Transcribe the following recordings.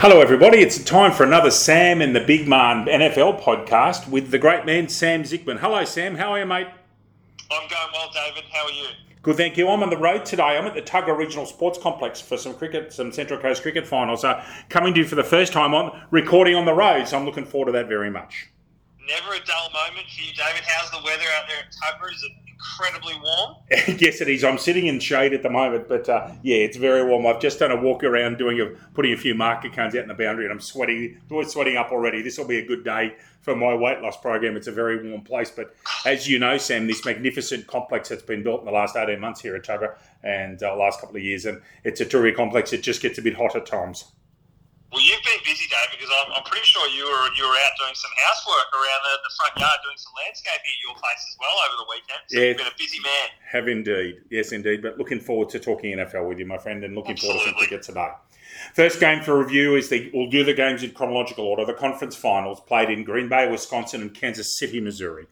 Hello, everybody. It's time for another Sam and the Big Man NFL podcast with the great man Sam Zickman. Hello, Sam. How are you, mate? I'm going well, David. How are you? Good, thank you. I'm on the road today. I'm at the Tuggerah Regional Sports Complex for some cricket, some Central Coast cricket finals. So, coming to you for the first time on recording on the road. So, I'm looking forward to that very much. Never a dull moment for you, David. How's the weather out there at Tuggerah? Is it incredibly warm? yes, it is. I'm sitting in shade at the moment, but uh, yeah, it's very warm. I've just done a walk around, doing a putting a few marker cones out in the boundary, and I'm sweating, sweating up already. This will be a good day for my weight loss program. It's a very warm place, but as you know, Sam, this magnificent complex that's been built in the last 18 months here at Tuggerah and uh, last couple of years, and it's a terrific complex. It just gets a bit hot at times. Well, you've been busy, Dave, because I'm, I'm pretty sure you were you were out doing some housework around the, the front yard, doing some landscaping at your place as well over the weekend. So yeah, you've been a busy man. Have indeed, yes, indeed. But looking forward to talking NFL with you, my friend, and looking Absolutely. forward to some cricket today. First game for review is the we'll do the games in chronological order. The conference finals played in Green Bay, Wisconsin, and Kansas City, Missouri.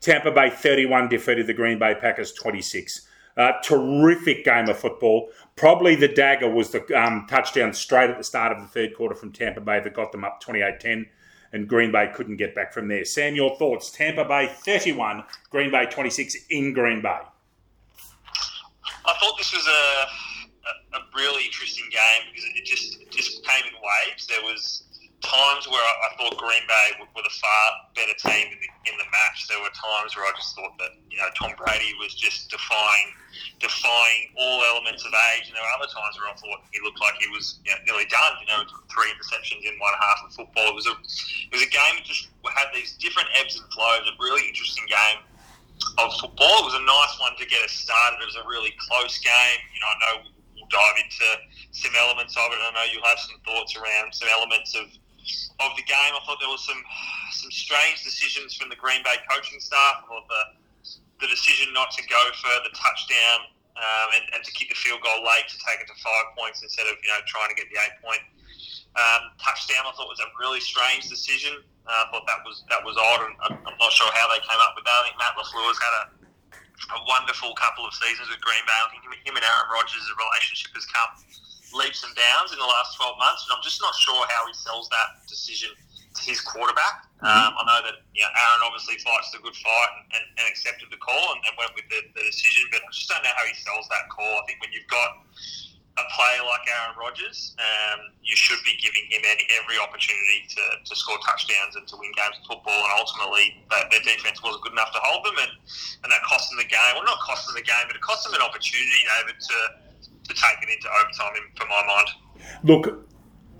Tampa Bay 31 defeated the Green Bay Packers 26. Uh, terrific game of football. Probably the dagger was the um, touchdown straight at the start of the third quarter from Tampa Bay that got them up 28 10, and Green Bay couldn't get back from there. Sam, your thoughts? Tampa Bay 31, Green Bay 26 in Green Bay. I thought this was a, a, a really interesting game because it just, it just came in waves. There was times where I, I thought Green Bay were, were the far better team in the, in the match. There were times where I just thought that you know Tom Brady was just defying defying all elements of age. And there were other times where I thought he looked like he was you know, nearly done. You know, three interceptions in one half of football. It was a it was a game that just had these different ebbs and flows. A really interesting game of football. It was a nice one to get us started. It was a really close game. You know, I know we'll dive into some elements of it. I know you'll have some thoughts around some elements of of the game. I thought there was some some strange decisions from the Green Bay coaching staff. or the the decision not to go for the touchdown um, and, and to kick the field goal late to take it to five points instead of you know trying to get the eight point um, touchdown. I thought was a really strange decision. Uh, I thought that was that was odd, and I'm not sure how they came up with that. I think Matt LaFleur's had a a wonderful couple of seasons with Green Bay. I think him and Aaron Rodgers' relationship has come leaps and bounds in the last 12 months, and I'm just not sure how he sells that decision to his quarterback. Mm-hmm. Um, I know that you know, Aaron obviously fights the good fight and, and, and accepted the call and, and went with the, the, decision, but I just don't know how he sells that call. I think when you've got a player like Aaron Rodgers, um, you should be giving him any, every opportunity to, to score touchdowns and to win games of football. And ultimately, that, their defense wasn't good enough to hold them, and, and that cost them the game. Well, not cost them the game, but it cost them an opportunity, David, to to take it into overtime, for my mind. Look,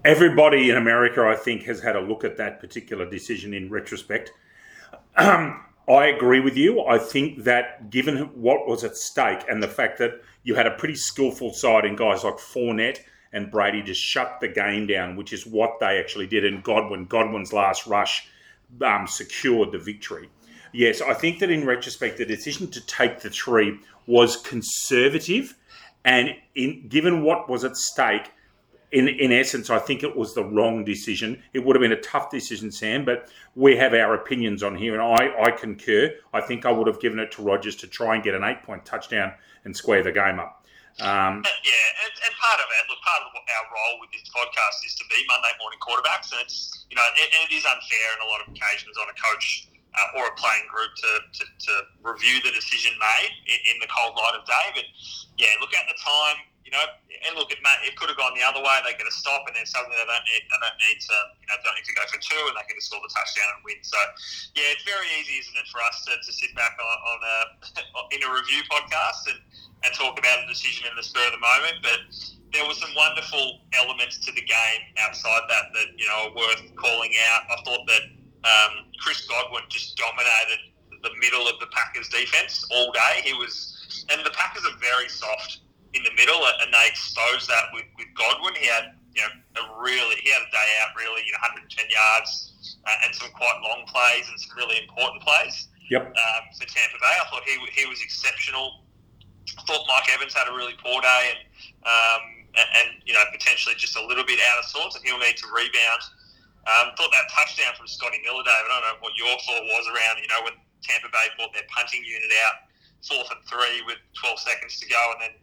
everybody in America, I think, has had a look at that particular decision in retrospect. Um, I agree with you. I think that given what was at stake and the fact that you had a pretty skillful side in guys like Fournette and Brady just shut the game down, which is what they actually did. And Godwin, Godwin's last rush um, secured the victory. Yes, I think that in retrospect, the decision to take the three was conservative and in, given what was at stake, in, in essence, I think it was the wrong decision. It would have been a tough decision, Sam, but we have our opinions on here, and I, I concur. I think I would have given it to Rodgers to try and get an eight point touchdown and square the game up. Um, yeah, and, and, part of it, look, part of our role with this podcast is to be Monday morning quarterbacks, and it's you know, and, and it is unfair in a lot of occasions on a coach uh, or a playing group to, to, to, review the decision made in, in, the cold light of day. But yeah, look at the time, you know, and look at Matt. It could have gone the other way. They get a stop, and then suddenly they don't need they don't need to you know don't need to go for two, and they can just score the touchdown and win. So yeah, it's very easy, isn't it, for us to, to sit back on, on a in a review podcast and and talk about a decision in the spur of the moment, but there were some wonderful elements to the game outside that that you know are worth calling out. I thought that um, Chris Godwin just dominated the middle of the Packers defense all day. He was, and the Packers are very soft in the middle, and they exposed that with, with Godwin. He had, you know, a really, he had a day out, really, you know, 110 yards uh, and some quite long plays and some really important plays. Yep. Um, for Tampa Bay, I thought he he was exceptional. I thought Mike Evans had a really poor day, and um, and, and you know potentially just a little bit out of sorts, and he'll need to rebound um, thought that touchdown from Scotty Miller, David. I don't know what your thought was around, you know, when Tampa Bay brought their punting unit out fourth and three with 12 seconds to go, and then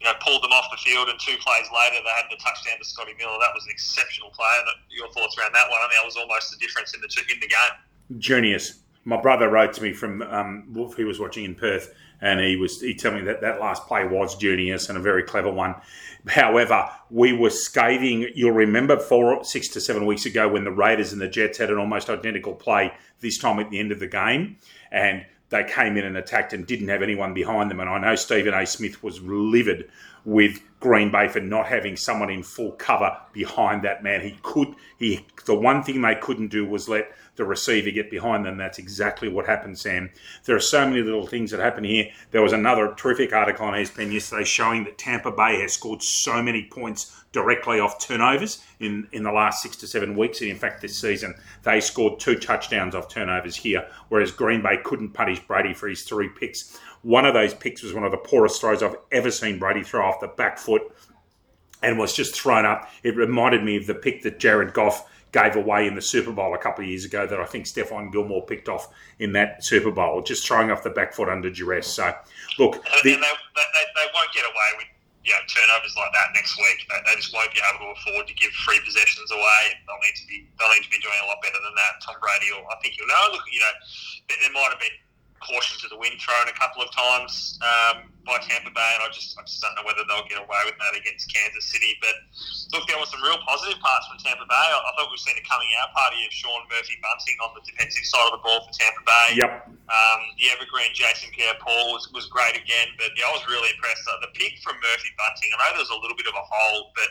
you know pulled them off the field. And two plays later, they had the touchdown to Scotty Miller. That was an exceptional play. And your thoughts around that one? I mean, that was almost the difference in the in the game. Genius. My brother wrote to me from um, Wolf. He was watching in Perth, and he was he told me that that last play was genius and a very clever one. However, we were scathing. You'll remember four, six to seven weeks ago when the Raiders and the Jets had an almost identical play. This time at the end of the game, and they came in and attacked and didn't have anyone behind them. And I know Stephen A. Smith was livid with Green Bay for not having someone in full cover behind that man. He could he the one thing they couldn't do was let the receiver get behind them. That's exactly what happened, Sam. There are so many little things that happen here. There was another terrific article on ESPN yesterday showing that Tampa Bay has scored so many points directly off turnovers in, in the last six to seven weeks. And in fact, this season, they scored two touchdowns off turnovers here, whereas Green Bay couldn't punish Brady for his three picks. One of those picks was one of the poorest throws I've ever seen Brady throw off the back foot and was just thrown up. It reminded me of the pick that Jared Goff gave away in the Super Bowl a couple of years ago that I think Stephon Gilmore picked off in that Super Bowl, just throwing off the back foot under duress. So, look. And, the, and they, they, they, won't get away with you know, turnovers like that next week. They, they, just won't be able to afford to give free possessions away. They'll need to be they'll need to be doing a lot better than that. Tom Brady, or I think you'll know. Look, you know, there might have been caution to the wind thrown a couple of times um, by Tampa Bay, and I just I just don't know whether they'll get away with that against Kansas City. But look, there were some real positive parts from Tampa Bay. I, I thought we've seen a coming out party of Sean Murphy Bunting on the defensive side of the ball for Tampa Bay. Yep. Um, the evergreen Jason Pierre-Paul was, was great again, but yeah, I was really impressed. Uh, the pick from Murphy Bunting, I know there was a little bit of a hole, but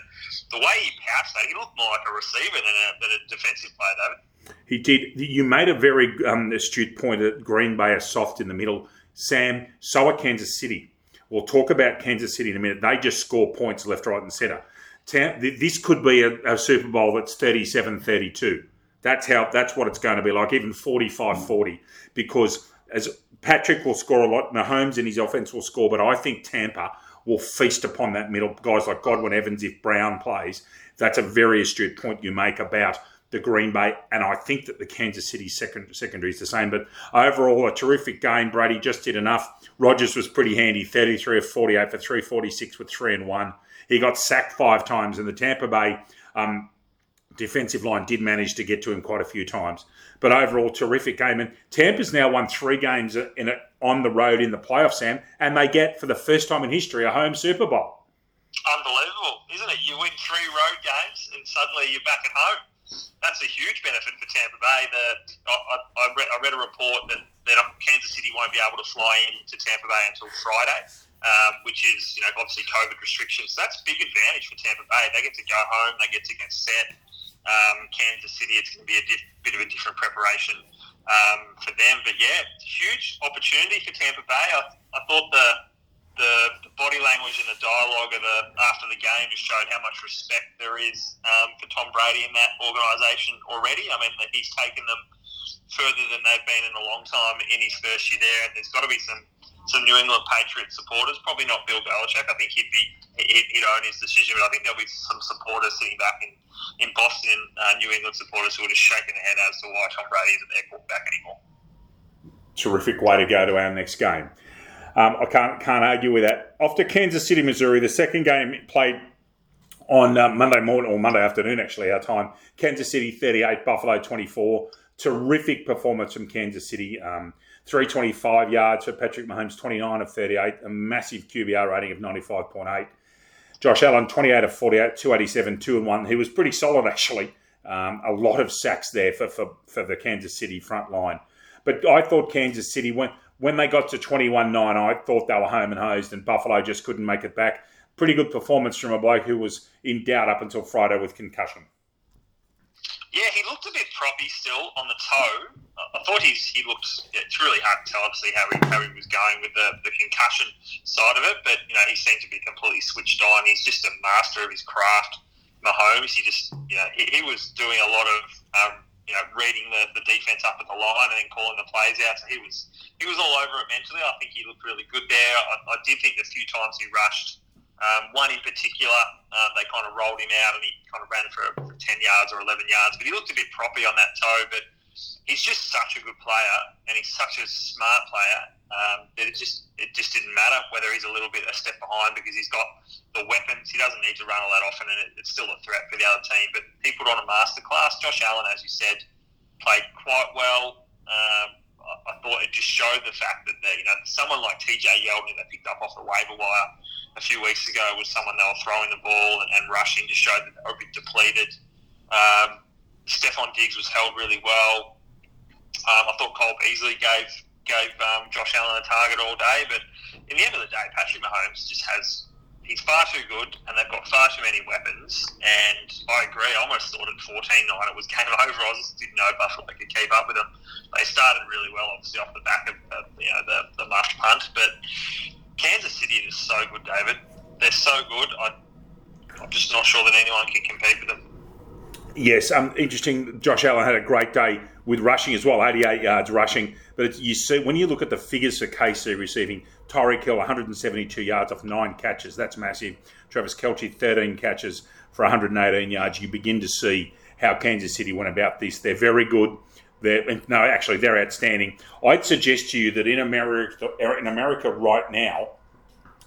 the way he pounced that, he looked more like a receiver than a, than a defensive player, David. He did. You made a very um, astute point that Green Bay are soft in the middle. Sam, so are Kansas City. We'll talk about Kansas City in a minute. They just score points left, right, and centre. This could be a, a Super Bowl that's 37-32. That's how. That's what it's going to be like, even 45-40, because as Patrick will score a lot, Mahomes and his offense will score, but I think Tampa will feast upon that middle. Guys like Godwin Evans, if Brown plays, that's a very astute point you make about the Green Bay, and I think that the Kansas City second, secondary is the same. But overall, a terrific game. Brady just did enough. Rodgers was pretty handy, 33 of 48 for 346 with 3 and 1. He got sacked five times, and the Tampa Bay um, defensive line did manage to get to him quite a few times. But overall, terrific game. And Tampa's now won three games in a, on the road in the playoffs, Sam, and they get, for the first time in history, a home Super Bowl. Unbelievable, isn't it? You win three road games, and suddenly you're back at home that's a huge benefit for Tampa Bay. That I, I, read, I read a report that, that Kansas City won't be able to fly into Tampa Bay until Friday, um, which is you know obviously COVID restrictions. So that's a big advantage for Tampa Bay. They get to go home. They get to get set. Um, Kansas City, it's going to be a diff, bit of a different preparation um, for them. But yeah, huge opportunity for Tampa Bay. I, I thought the the, body language and the dialogue of the after the game just showed how much respect there is um, for Tom Brady in that organisation already. I mean, he's taken them further than they've been in a long time in his first year there, and there's got to be some some New England Patriots supporters. Probably not Bill Belichick. I think he'd be he'd, he'd own his decision, but I think there'll be some supporters sitting back in in Boston, uh, New England supporters who are just shaking their head as to why Tom Brady isn't their quarterback anymore. Terrific way to go to our next game. Um, I can't can't argue with that. Off to Kansas City, Missouri. The second game played on uh, Monday morning or Monday afternoon, actually, our time. Kansas City 38, Buffalo 24. Terrific performance from Kansas City. Um, 325 yards for Patrick Mahomes, 29 of 38, a massive QBR rating of 95.8. Josh Allen, 28 of 48, 287, 2 and 1. He was pretty solid, actually. Um, a lot of sacks there for, for, for the Kansas City front line. But I thought Kansas City went when they got to 21 9, I thought they were home and hosed, and Buffalo just couldn't make it back. Pretty good performance from a bloke who was in doubt up until Friday with concussion. Yeah, he looked a bit proppy still on the toe. I thought he's, he looked. It's really hard to tell, obviously, how he, how he was going with the, the concussion side of it. But you know, he seemed to be completely switched on. He's just a master of his craft. Mahomes, he just, you know, he, he was doing a lot of um, you know, reading the, the defense up at the line and then calling the plays out. So he was he was all over it mentally. I think he looked really good there. I, I did think a few times he rushed. Um, one in particular, uh, they kind of rolled him out and he kind of ran for, for 10 yards or 11 yards, but he looked a bit proppy on that toe. But he's just such a good player, and he's such a smart player um, that it just it just didn't matter whether he's a little bit a step behind because he's got the weapons. He doesn't need to run all that often, and it, it's still a threat for the other team. But he put on a masterclass. Josh Allen, as you said, played quite well. Um, I, I thought it just showed the fact that, you know someone like TJ Yeldon that picked up off the waiver wire a few weeks ago was someone they were throwing the ball and, and rushing just showed that they were a bit depleted. Um, Stefon Diggs was held really well. Um, I thought Cole Beasley gave gave um, Josh Allen a target all day, but in the end of the day, Patrick Mahomes just has he's far too good, and they've got far too many weapons. And I agree. I almost thought at 14-9 it was game over. I just didn't know Buffalo could keep up with them. They started really well, obviously off the back of you know the, the mush punt, but Kansas City is so good, David. They're so good. I, I'm just not sure that anyone can compete with them. Yes, um, interesting. Josh Allen had a great day with rushing as well, 88 yards rushing. But you see, when you look at the figures for KC receiving, Tyreek Hill 172 yards off nine catches, that's massive. Travis Kelce 13 catches for 118 yards. You begin to see how Kansas City went about this. They're very good. They're, no, actually, they're outstanding. I'd suggest to you that in America, in America right now,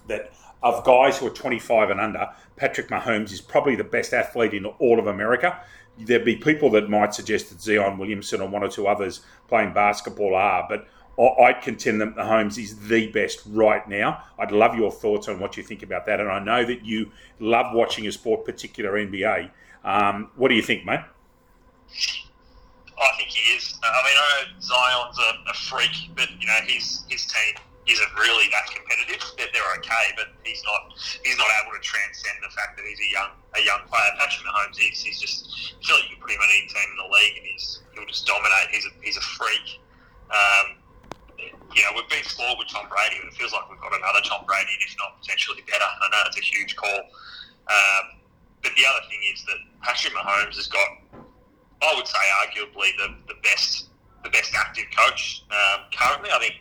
that of guys who are 25 and under, Patrick Mahomes is probably the best athlete in all of America. There'd be people that might suggest that Zion Williamson or one or two others playing basketball are, but I'd contend that Mahomes is the best right now. I'd love your thoughts on what you think about that. And I know that you love watching a sport, particular NBA. Um, what do you think, mate? I think he is. I mean, I know Zion's a, a freak, but you know his his team isn't really that competitive. They're, they're okay, but he's not he's not able to transcend the fact that he's a young a young player. Patrick Mahomes, he's, he's just I feel like you put him on any team in the league and he's he'll just dominate. He's a he's a freak. Um, you know, we've been spoiled with Tom Brady, but it feels like we've got another Tom Brady, if not potentially better. I know it's a huge call. Um, but the other thing is that Patrick Mahomes has got, I would say, arguably the, the best the best active coach um, currently. I think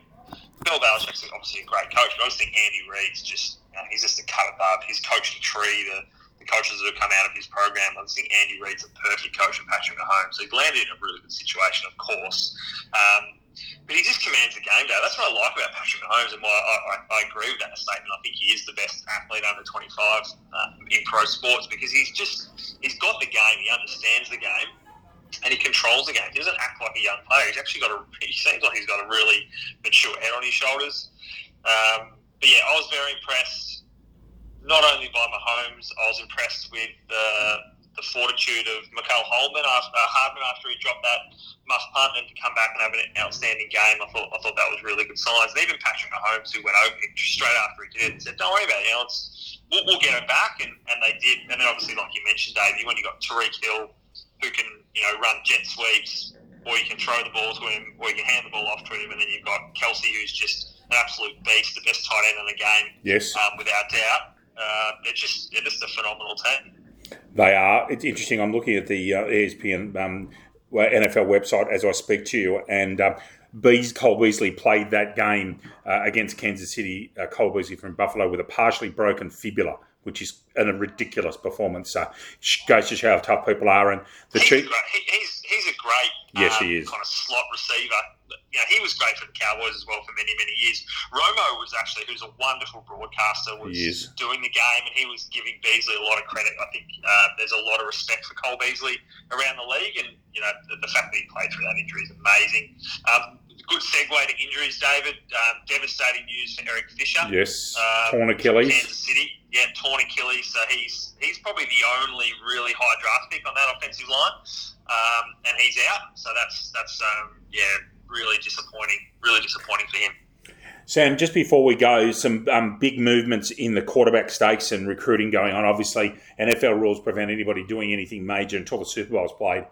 Bill Belichick's obviously a great coach, but I just think Andy Reid's just you know, he's just a cut above his coaching tree. The, the coaches that have come out of his program, I just think Andy Reid's a perfect coach for Patrick Mahomes. He's landed in a really good situation, of course. Um, but he just commands the game, Day. That's what I like about Patrick Mahomes, and why I, I, I, agree with that statement. I think he is the best athlete under 25 uh, in pro sports because he's just he's got the game, he understands the game, and he controls the game. He doesn't act like a young player. He's actually got a. He seems like he's got a really mature head on his shoulders. Um, but yeah, I was very impressed. Not only by Mahomes, I was impressed with the the fortitude of Mecole Holman after, uh, Hardman after he dropped that must punt and to come back and have an outstanding game. I thought I thought that was really good signs. And even Patrick Mahomes, who went over straight after he did it, said, "Don't worry about it. You know, we'll, we'll get it back." And, and they did. And then obviously, like you mentioned, Davey, when you got Tyreek Hill who can you know run jet sweeps, or you can throw the ball to him, or you can hand the ball off to him, and then you've got Kelce, who's just an absolute beast, the best tight end in the game, yes, um, without doubt. Uh, they're just they're just a phenomenal team. They are. It's interesting. I'm looking at the uh, ESPN um, NFL website as I speak to you, and. Uh, Bees Cole Beasley played that game uh, against Kansas City. Uh, Cole Beasley from Buffalo with a partially broken fibula, which is a ridiculous performance. Uh, goes to show how tough people are. And the he's, chief, he, he's he's a great yes, um, he is. kind of slot receiver. You know, he was great for the Cowboys as well for many many years. Romo was actually who's a wonderful broadcaster was doing the game and he was giving Beasley a lot of credit. I think uh, there's a lot of respect for Cole Beasley around the league, and you know the, the fact that he played through that injury is amazing. Um, good segue to injuries, David. Um, devastating news for Eric Fisher. Yes, um, torn Achilles. Kansas City, yeah, torn Achilles. So he's he's probably the only really high draft pick on that offensive line, um, and he's out. So that's that's um, yeah, really disappointing. Really disappointing for him. Sam, just before we go, some um, big movements in the quarterback stakes and recruiting going on. Obviously, NFL rules prevent anybody doing anything major until the Super Bowl is played.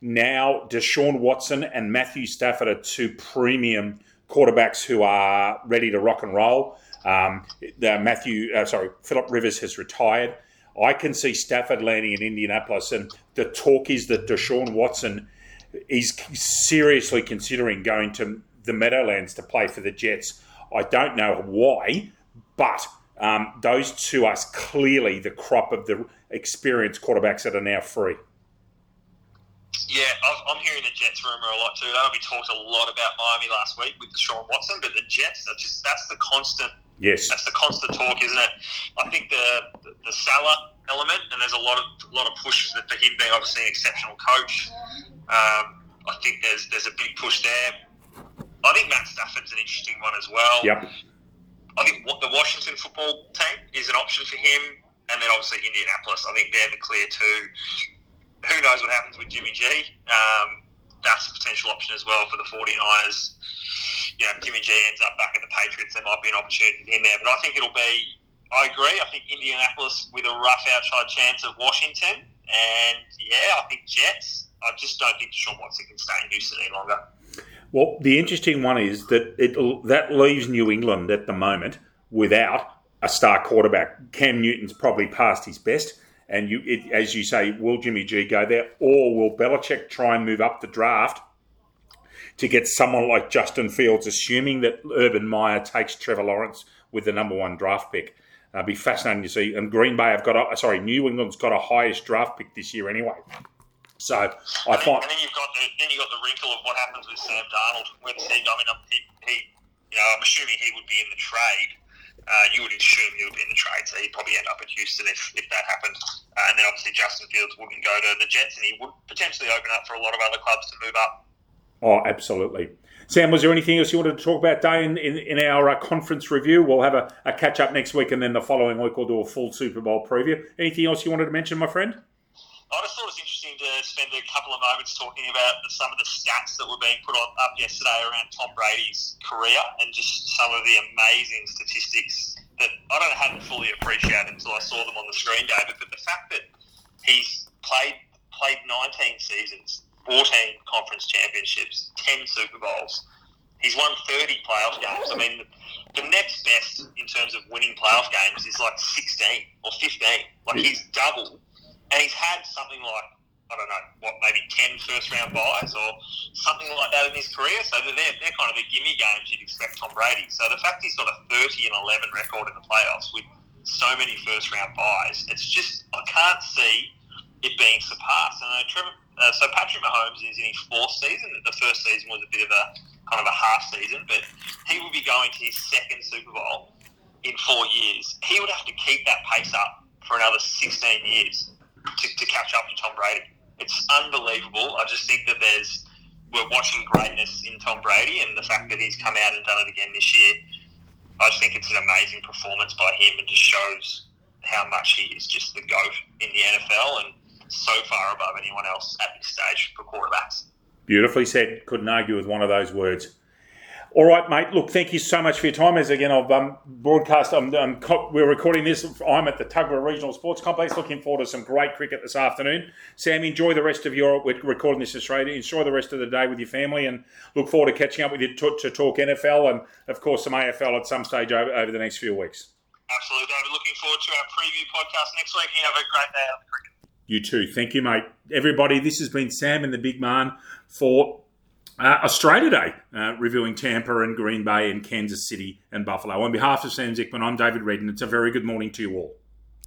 Now, Deshaun Watson and Matthew Stafford are two premium quarterbacks who are ready to rock and roll. Um, Matthew, uh, sorry, Philip Rivers has retired. I can see Stafford landing in Indianapolis, and the talk is that Deshaun Watson is seriously considering going to the Meadowlands to play for the Jets. I don't know why, but um, those two are clearly the crop of the experienced quarterbacks that are now free. Yeah, I'm hearing the Jets rumor a lot too. We talked a lot about Miami last week with Deshaun Watson, but the Jets are just that's the constant. Yes, that's the constant talk, isn't it? I think the the, the Saleh element, and there's a lot of a lot of push for him being obviously an exceptional coach. Um, I think there's there's a big push there. I think Matt Stafford's an interesting one as well. Yep. I think the Washington football team is an option for him, and then obviously Indianapolis. I think they're the clear two who knows what happens with Jimmy G? Um, that's a potential option as well for the 49ers. You know, Jimmy G ends up back at the Patriots, there might be an opportunity in there. But I think it'll be, I agree, I think Indianapolis with a rough outside chance of Washington. And yeah, I think Jets. I just don't think Deshaun Watson can stay in Houston any longer. Well, the interesting one is that it that leaves New England at the moment without a star quarterback. Cam Newton's probably past his best. And you, it, as you say, will Jimmy G go there, or will Belichick try and move up the draft to get someone like Justin Fields, assuming that Urban Meyer takes Trevor Lawrence with the number one draft pick? Uh, be fascinating to see. And Green Bay have got a sorry, New England's got a highest draft pick this year anyway. So I and find, and then you've got the then you got the wrinkle of what happens with Sam Darnold when he, I mean, he, he, you know, I'm assuming he would be in the trade uh, you would assume he would be in the trade, so he'd probably end up at Houston if, if that happened. Uh, and then obviously Justin Fields wouldn't go to the Jets, and he would potentially open up for a lot of other clubs to move up. Oh, absolutely. Sam, was there anything else you wanted to talk about, Day, in, in, in our uh, conference review? We'll have a, a catch up next week, and then the following week we'll do a full Super Bowl preview. Anything else you wanted to mention, my friend? I just thought it was interesting to spend a couple of moments talking about the, some of the stats that were being put on, up yesterday around Tom Brady's career and just some of the amazing statistics that I don't hadn't fully appreciated until I saw them on the screen, David. But the fact that he's played played 19 seasons, 14 conference championships, 10 Super Bowls. He's won 30 playoff games. I mean, the next best in terms of winning playoff games is like 16 or 15. Like he's doubled and he's had something like I don't know what maybe 10 first round buys or something like that in his career. So they're they're kind of the gimme games you'd expect Tom Brady. So the fact he's got a 30 and 11 record in the playoffs with so many first round buys, it's just I can't see it being surpassed. And uh, Trevor, uh, so Patrick Mahomes is in his fourth season. The first season was a bit of a kind of a half season, but he will be going to his second Super Bowl in four years. He would have to keep that pace up for another 16 years to, to catch up to Tom Brady. It's unbelievable. I just think that there's we're watching greatness in Tom Brady, and the fact that he's come out and done it again this year, I just think it's an amazing performance by him, and just shows how much he is just the goat in the NFL and so far above anyone else at this stage for quarterbacks. Beautifully said. Couldn't argue with one of those words. All right, mate. Look, thank you so much for your time. As again, I've um, broadcast. I'm, I'm, we're recording this. I'm at the Tuggerah Regional Sports Complex. Looking forward to some great cricket this afternoon. Sam, enjoy the rest of your. We're recording this Australia. Enjoy the rest of the day with your family, and look forward to catching up with you to, to talk NFL and, of course, some AFL at some stage over, over the next few weeks. Absolutely, David. Looking forward to our preview podcast next week. You have a great day out of cricket. You too. Thank you, mate. Everybody, this has been Sam and the Big Man for uh, Australia Day, uh, reviewing Tampa and Green Bay and Kansas City and Buffalo. On behalf of Sam Zickman, I'm David Redden. It's a very good morning to you all.